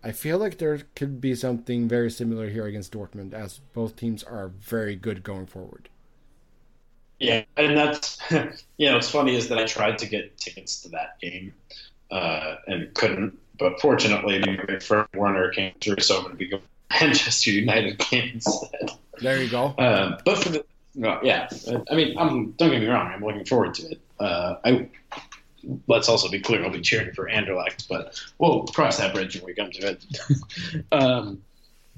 Speaker 1: I feel like there could be something very similar here against Dortmund, as both teams are very good going forward.
Speaker 4: Yeah, and that's you know what's funny is that I tried to get tickets to that game uh, and couldn't, but fortunately my friend Warner came through, so I'm going to be going to Manchester United game instead.
Speaker 1: There you go.
Speaker 4: Uh, but for the no, yeah, I mean, I'm don't get me wrong, I'm looking forward to it. Uh, I let's also be clear, I'll be cheering for Anderlecht, but we'll cross that bridge when we come to it. um,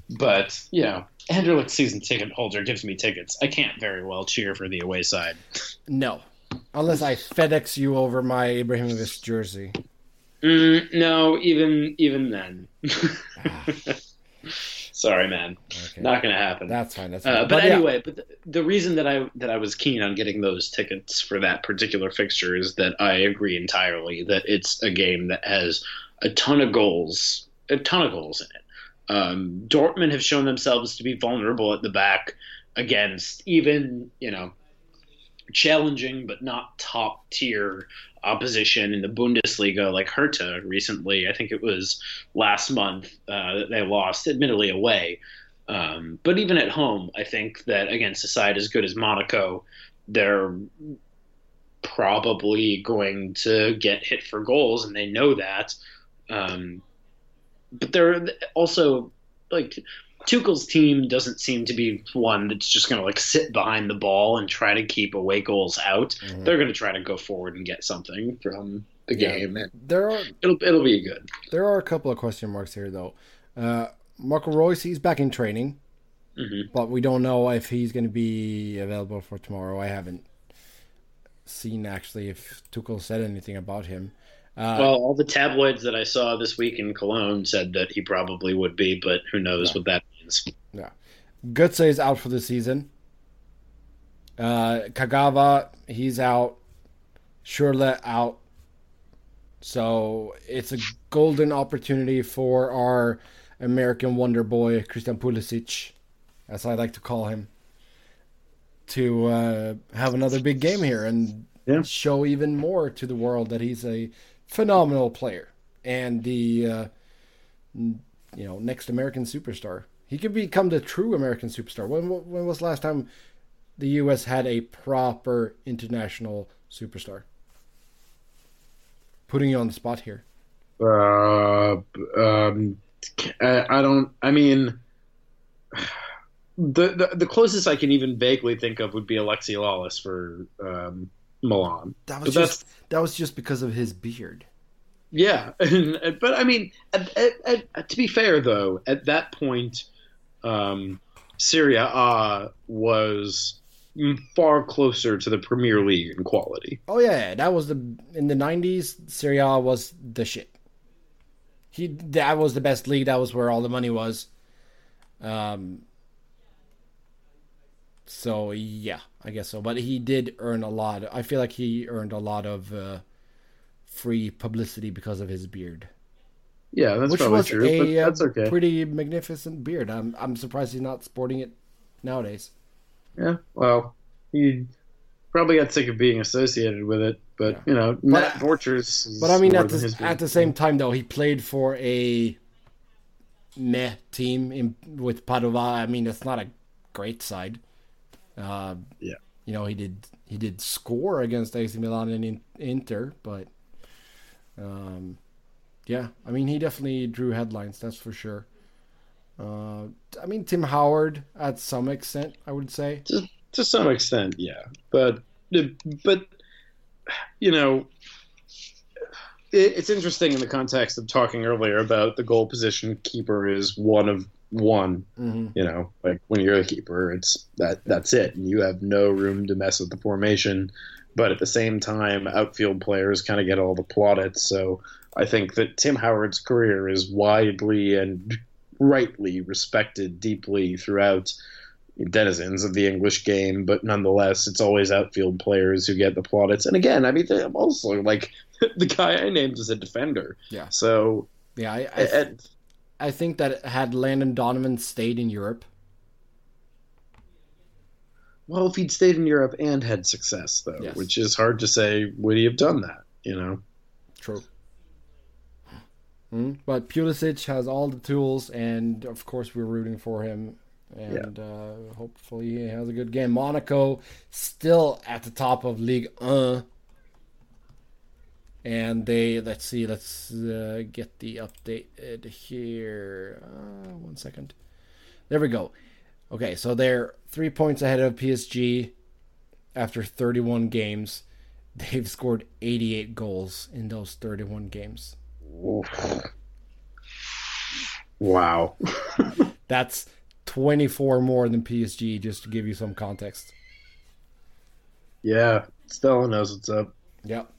Speaker 4: but you know, Anderlecht season ticket holder gives me tickets. I can't very well cheer for the away side.
Speaker 1: No, unless I FedEx you over my Ibrahimovic jersey.
Speaker 2: Mm, no, even even then. Sorry, man.
Speaker 1: Okay.
Speaker 2: Not going to happen.
Speaker 1: That's fine. That's fine.
Speaker 2: Uh, but,
Speaker 1: yeah,
Speaker 2: anyway, but the, the reason that I that I was keen on getting those tickets for that particular fixture is that I agree entirely that it's a game that has a ton of goals, a ton of goals in it. Um, Dortmund have shown themselves to be vulnerable at the back against even you know challenging but not top tier opposition in the Bundesliga like Hertha recently. I think it was last month uh, that they lost, admittedly away. Um, but even at home, I think that against a side as good as Monaco, they're probably going to get hit for goals, and they know that. Um, but they're also like Tuchel's team doesn't seem to be one that's just going to like sit behind the ball and try to keep away goals out.
Speaker 1: Mhm.
Speaker 2: They're going to try to go forward and get something from the
Speaker 1: Yeah.
Speaker 2: game, and
Speaker 1: there are
Speaker 2: it'll it'll be good.
Speaker 1: there are a couple of question marks here though. Uh, Marco Reus, he's back in training,
Speaker 2: hmm
Speaker 1: but we don't know if he's going to be available for tomorrow. I haven't seen actually if Tuchel said anything about him. Uh,
Speaker 2: Well, all the tabloids that I saw this week in Cologne said that he probably would be, but who knows
Speaker 1: Yeah.
Speaker 2: what that means.
Speaker 1: Götze is out for the season. Uh, Kagawa, he's out. Schürrle out. So it's a golden opportunity for our American wonder boy, Christian Pulisic, as I like to call him, to uh, have another big game here and
Speaker 4: Yeah.
Speaker 1: show even more to the world that he's a phenomenal player and the uh, you know next American superstar. He could become the true American superstar. When when was the last time the U.S. had a proper international superstar? Putting you on the spot here.
Speaker 4: Uh, um, I, I don't. I mean,
Speaker 2: The, the the closest I can even vaguely think of would be Alexi Lalas for um, Milan.
Speaker 1: That was
Speaker 2: But
Speaker 1: just that was just because of his beard.
Speaker 2: Yeah, but I mean, at, at, at, to be fair though, at that point, um, Serie A was far closer to the Premier League in quality.
Speaker 1: Oh yeah, that was the in the nineties. Serie A was the shit. He that was the best league. That was where all the money was. Um. So yeah, I guess so. But he did earn a lot. I feel like he earned a lot of uh, free publicity because of his beard,
Speaker 4: yeah, that's
Speaker 1: which
Speaker 4: probably
Speaker 1: was
Speaker 4: true.
Speaker 1: a
Speaker 4: but
Speaker 1: uh,
Speaker 4: that's okay.
Speaker 1: pretty magnificent beard. I'm I'm surprised he's not sporting it nowadays.
Speaker 4: Yeah, well, he probably got sick of being associated with it, but you know, Matt Borchers.
Speaker 1: But I mean, at the, at the same time, though, he played for a meh team in, with Padova. I mean, it's not a great side. Uh,
Speaker 4: Yeah.
Speaker 1: you know, he did he did score against AC Milan and in, Inter, but um, yeah, I mean, he definitely drew headlines. That's for sure. Uh, I mean, Tim Howard at some extent, I would say.
Speaker 2: to some extent, yeah. But but you know, it, it's interesting in the context of talking earlier about the goal position. Keeper is one of one.
Speaker 1: hmm
Speaker 2: You know, like when you're a keeper, it's that that's it, and you have no room to mess with the formation. But at the same time, outfield players kind of get all the plaudits. So I think that Tim Howard's career is widely and rightly respected deeply throughout denizens of the English game, but nonetheless, it's always outfield players who get the plaudits. And again, I mean, they're also like the guy I named is a defender.
Speaker 1: Yeah.
Speaker 2: So,
Speaker 1: Yeah, I, I,
Speaker 2: and,
Speaker 1: I think that had Landon Donovan stayed in Europe,
Speaker 2: well, if he'd stayed in Europe and had success, though,
Speaker 1: Yes.
Speaker 2: which is hard to say, would he have done that? You know.
Speaker 1: True. Mm, But Pulisic has all the tools, and of course we're rooting for him. And uh, hopefully he has a good game. Monaco still at the top of League One, and they let's see, let's uh, get the update here. Uh, one second. There we go. Okay, so they're three points ahead of PSG after 31 games. They've scored 88 goals in those 31 games.
Speaker 2: Wow.
Speaker 1: That's 24 more than PSG, just to give you some context.
Speaker 2: yeah, Stella knows what's up.
Speaker 1: Yep.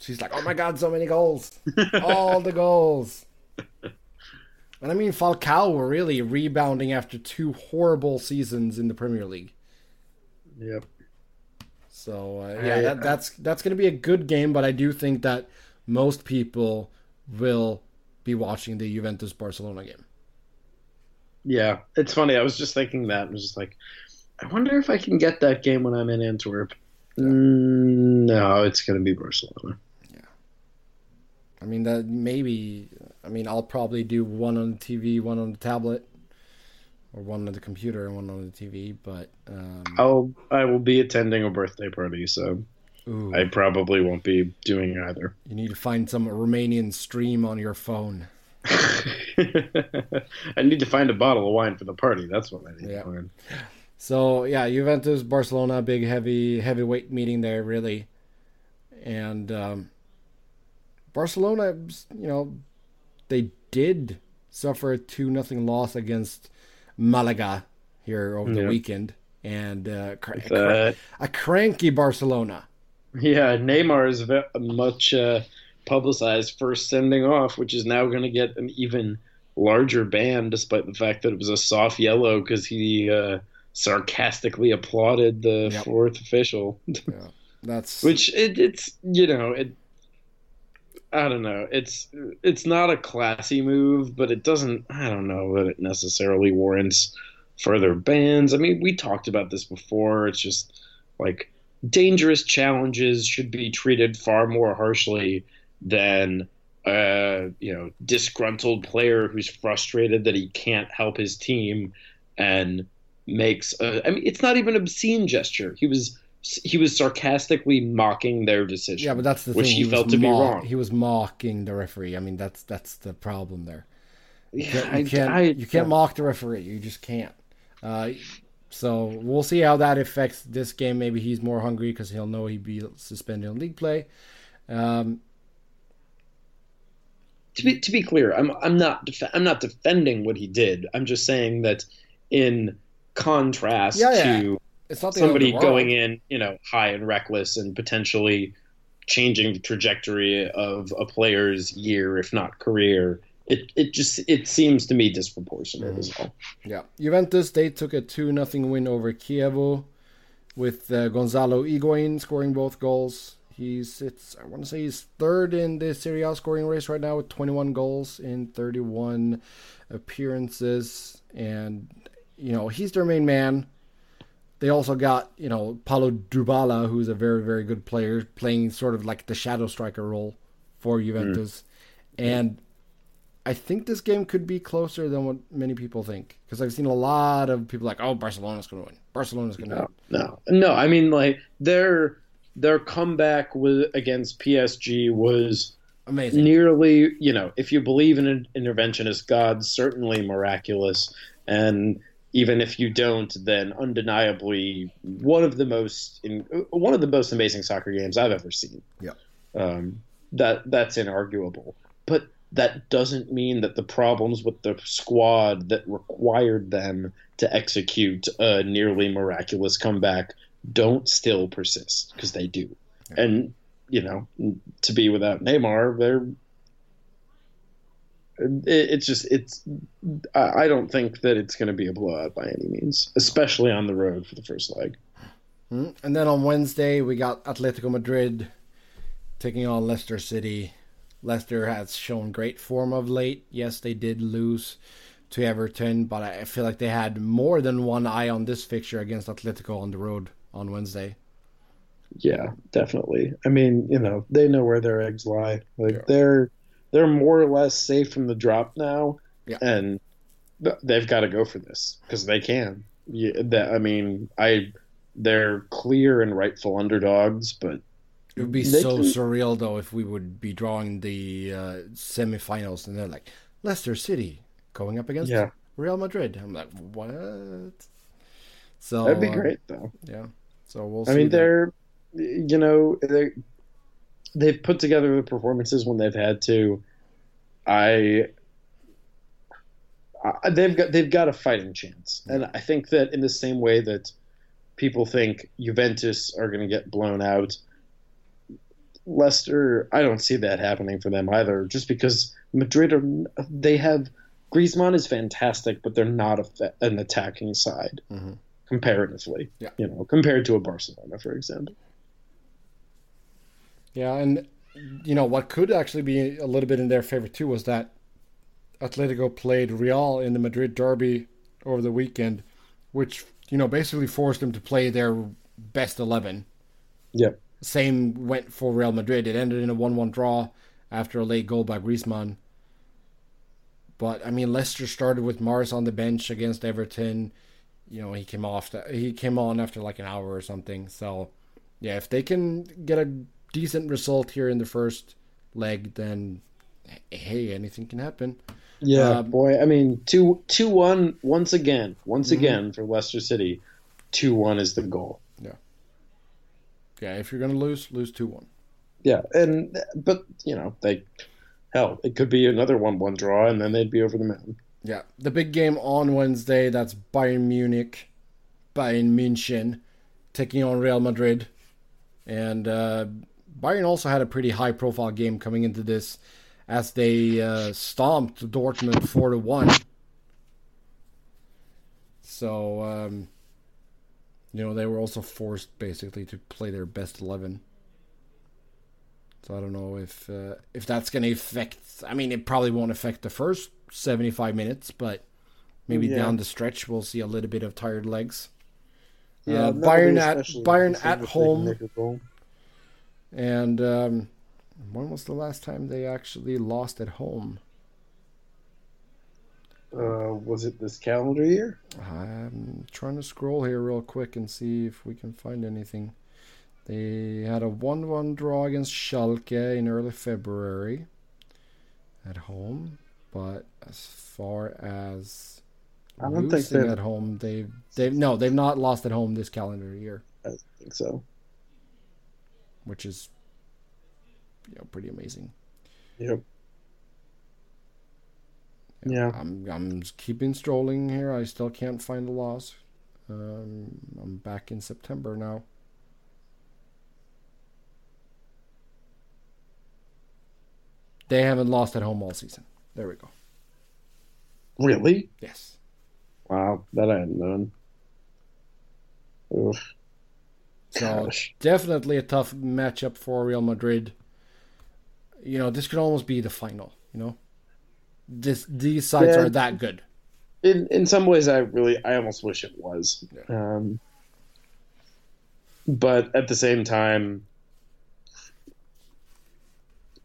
Speaker 1: She's like, oh my god, so many goals. All the goals. And I mean, Falcao were really rebounding after two horrible seasons in the Premier League.
Speaker 2: Yep.
Speaker 1: So uh, yeah,
Speaker 2: I-
Speaker 1: that, that's that's going to be a good game, but I do think that most people will be watching the Juventus Barcelona game.
Speaker 2: Yeah, it's funny. I was just thinking that. I was just like, I wonder if I can get that game when I'm in Antwerp. Mm, no, it's going to be Barcelona. Yeah.
Speaker 1: I mean that maybe. I mean, I'll probably do one on the TV, one on the tablet, or one on the computer and one on the TV. But um,
Speaker 2: I'll I will be attending a birthday party, so
Speaker 1: ooh,
Speaker 2: I probably won't be doing either.
Speaker 1: you need to find some Romanian stream on your phone.
Speaker 2: I need to find a bottle of wine for the party. That's what I need
Speaker 1: Yeah.
Speaker 2: to find.
Speaker 1: So yeah, Juventus Barcelona, big heavy heavyweight meeting there, really, and um, Barcelona, you know, they did suffer a two nothing loss against Malaga here over the
Speaker 2: Yeah.
Speaker 1: weekend, and uh, cr-
Speaker 2: With,
Speaker 1: cr- a cranky Barcelona.
Speaker 2: Yeah, Neymar's ve- much uh, publicized for sending off, which is now going to get an even larger ban, despite the fact that it was a soft yellow because he uh, sarcastically applauded the
Speaker 1: Yep.
Speaker 2: fourth official.
Speaker 1: That's
Speaker 2: which it, it's you know it i don't know it's it's not a classy move but it doesn't i don't know that it necessarily warrants further bans i mean we talked about this before it's just like dangerous challenges should be treated far more harshly than a you know disgruntled player who's frustrated that he can't help his team and makes a, i mean it's not even obscene gesture he was he was sarcastically mocking their decision.
Speaker 1: yeah, but that's the
Speaker 2: which
Speaker 1: thing.
Speaker 2: he,
Speaker 1: was
Speaker 2: felt to be wrong.
Speaker 1: He was mocking the referee. I mean, that's that's the problem there. You
Speaker 2: Yeah,
Speaker 1: can't, you can't,
Speaker 2: I-
Speaker 1: you can't mock the referee. You just can't. Uh, so we'll see how that affects this game. Maybe he's more hungry because he'll know he'd be suspended in league play. Um,
Speaker 2: to be to be clear, I'm I'm not def- I'm not defending what he did. I'm just saying that in contrast
Speaker 1: Yeah, yeah.
Speaker 2: to
Speaker 1: it's not the end of
Speaker 2: somebody going in, you know, high and reckless and potentially changing the trajectory of a player's year, if not career. It it just it seems to me disproportionate
Speaker 1: Mm-hmm.
Speaker 2: as well.
Speaker 1: Yeah, Juventus they took a two nothing win over Chievo, with uh, Gonzalo Higuain scoring both goals. He's sits I want to say he's third in the Serie A scoring race right now with 21 goals in 31 appearances, and you know he's their main man. They also got you know Paulo Dybala, who's a very very good player, playing sort of like the shadow striker role for Juventus, and I think this game could be closer than what many people think because I've seen a lot of people like, "Oh, Barcelona's going to win. Barcelona's going to
Speaker 2: No,
Speaker 1: win."
Speaker 2: no, no. I mean, like their their comeback with against PSG was
Speaker 1: Amazing.
Speaker 2: nearly, you know, if you believe in an interventionist God, certainly miraculous, and even if you don't, then undeniably one of the most in, one of the most amazing soccer games I've ever seen.
Speaker 1: Yeah.
Speaker 2: Um, that that's inarguable. But that doesn't mean that the problems with the squad that required them to execute a nearly miraculous comeback don't still persist because they do. And you know, to be without Neymar, they're it's just it's I don't think that it's going to be a blowout by any means, especially on the road for the first leg.
Speaker 1: Hmm. And then on Wednesday we got Atletico Madrid taking on Leicester City. Leicester has shown great form of late. Yes, they did lose to Everton, but I feel like they had more than one eye on this fixture against Atletico on the road on Wednesday.
Speaker 2: Yeah, definitely. I mean, you know, they know where their eggs lie. Like
Speaker 1: Yeah.
Speaker 2: they're they're more or less safe from the drop now,
Speaker 1: Yeah.
Speaker 2: and they've got to go for this because they can. Yeah, that, I mean, I they're clear and rightful underdogs, but
Speaker 1: It would be so surreal though if we would be drawing the uh, semifinals and they're like Leicester City going up against
Speaker 2: Yeah.
Speaker 1: Real Madrid. I'm like, what? So
Speaker 2: that'd be
Speaker 1: uh,
Speaker 2: great though.
Speaker 1: yeah. So we'll. See
Speaker 2: I mean,
Speaker 1: that.
Speaker 2: they're you know they they've put together the performances when they've had to. I, I they've got they've got a fighting chance, and I think that in the same way that people think Juventus are going to get blown out, Leicester, I don't see that happening for them either. Just because Madrid are they have Griezmann is fantastic, but they're not a, an attacking side
Speaker 1: Mhm.
Speaker 2: comparatively.
Speaker 1: Yeah.
Speaker 2: You know, compared to a Barcelona, for example.
Speaker 1: Yeah, and you know what could actually be a little bit in their favor too was that Atletico played Real in the Madrid derby over the weekend, which you know basically forced them to play their best eleven.
Speaker 2: Yeah.
Speaker 1: Same went for Real Madrid. It ended in a one-one draw after a late goal by Griezmann. But I mean, Leicester started with Mahrez on the bench against Everton. You know, he came off. He came on after like an hour or something. So, yeah, if they can get a decent result here in the first leg, then hey, anything can happen.
Speaker 2: Yeah,
Speaker 1: Um,
Speaker 2: boy. I mean, two two one once again, once
Speaker 1: Mhm.
Speaker 2: again for Leicester City. Two one is the goal.
Speaker 1: Yeah, if you're gonna lose, lose two one.
Speaker 2: Yeah, and but you know they, hell, it could be another one one draw, and then they'd be over the mountain.
Speaker 1: Yeah, the big game on Wednesday. That's Bayern Munich, Bayern München, taking on Real Madrid, and uh, Bayern also had a pretty high-profile game coming into this, as they uh, stomped Dortmund four to one. So, um, you know, they were also forced basically to play their best eleven. So I don't know if uh, if that's going to affect. I mean, it probably won't affect the first seventy-five minutes, but maybe
Speaker 2: Yeah.
Speaker 1: down the stretch we'll see a little bit of tired legs.
Speaker 2: Yeah,
Speaker 1: Uh, Bayern at- Bayern at home.
Speaker 2: goal.
Speaker 1: And um, when was the last time they actually lost at home?
Speaker 2: Uh, was it this calendar year?
Speaker 1: I'm trying to scroll here real quick and see if we can find anything. They had a 1 1 draw against Schalke in early February at home, but as far as
Speaker 2: I don't think
Speaker 1: losing
Speaker 2: they've-
Speaker 1: at home, they've, they've no, they've not lost at home this calendar year,
Speaker 2: I think so.
Speaker 1: which is you know pretty amazing.
Speaker 2: Yep. Yeah.
Speaker 1: I'm I'm keeping strolling here. I still can't find the loss. Um, I'm back in September now. They haven't lost at home all season. There we go.
Speaker 2: Really?
Speaker 1: Yes.
Speaker 2: Wow, that I hadn't known. Oof.
Speaker 1: So
Speaker 2: Gosh.
Speaker 1: definitely a tough matchup for Real Madrid. You know, this could almost be the final. You know, this these sides
Speaker 2: Yeah.
Speaker 1: are that good.
Speaker 2: in in some ways I really I almost wish it was. Um, but at the same time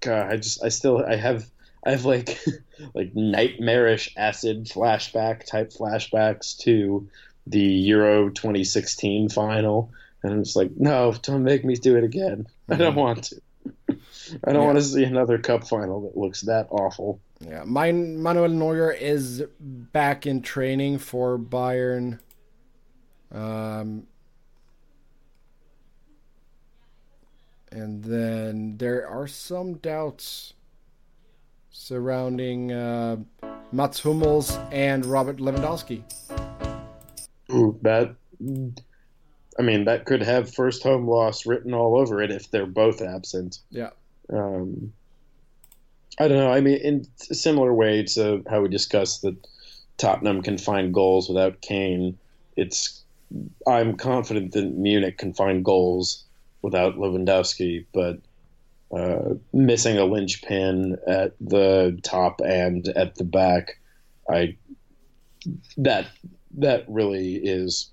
Speaker 2: God, I just I still I have I have like like nightmarish acid flashback type flashbacks to the Euro 2016 final and I'm just like no don't make me do it again. I don't want to. I don't
Speaker 1: Yeah.
Speaker 2: want to see another cup final that looks that awful.
Speaker 1: Yeah, mine Manuel Neuer is back in training for Bayern. Um, And then there are some doubts surrounding uh, Mats Hummels and Robert Lewandowski.
Speaker 2: Ooh, that. I mean, that could have first home loss written all over it if they're both absent.
Speaker 1: Yeah.
Speaker 2: Um, I don't know. I mean, in a similar way to how we discussed that Tottenham can find goals without Kane, it's I'm confident that Munich can find goals without Lewandowski, but uh, missing a linchpin at the top and at the back, I that that really is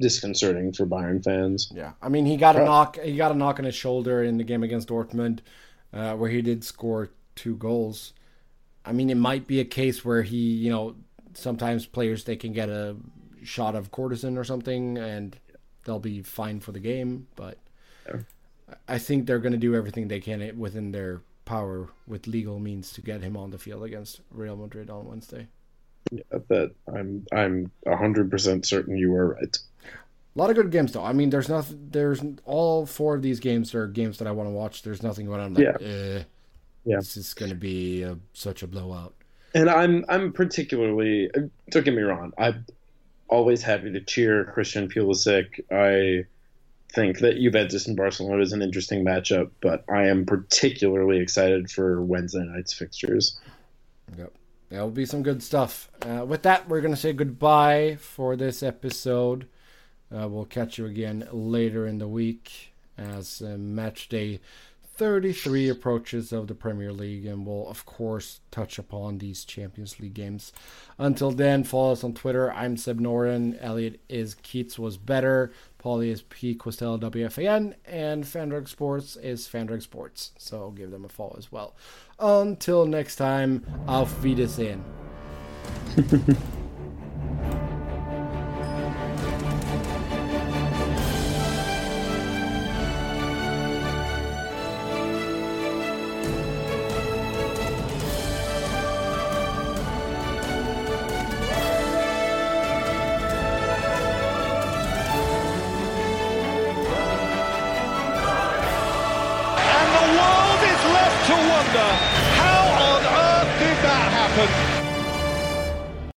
Speaker 2: disconcerting for Bayern fans.
Speaker 1: Yeah, I mean he got a knock. He got a knock on his shoulder in the game against Dortmund, uh, where he did score two goals. I mean, it might be a case where he, you know, sometimes players they can get a shot of cortisone or something, and they'll be fine for the game. But. I think they're going to do everything they can within their power with legal means to get him on the field against Real Madrid on Wednesday.
Speaker 2: Yeah, that I'm I'm hundred percent certain you are right.
Speaker 1: A lot of good games though. I mean, there's nothing. There's all four of these games are games that I want to watch. There's nothing when I'm like, yeah, eh, yeah. this is going to be a, such a blowout.
Speaker 2: And I'm I'm particularly don't get me wrong. I'm always happy to cheer Christian Pulisic. I think that Juventus and Barcelona is an interesting matchup, but I am particularly excited for Wednesday night's fixtures.
Speaker 1: Yep. There'll be some good stuff. Uh, with that, we're going to say goodbye for this episode. Uh, we'll catch you again later in the week as uh, match day 33 approaches of the Premier League, and we'll, of course, touch upon these Champions League games. Until then, follow us on Twitter. I'm Seb Noren. Elliott is Keats was better. Pauly is P. Costello WFAN. And FanRag Sports is FanRag Sports. So give them a follow as well. Until next time, auf Wiedersehen.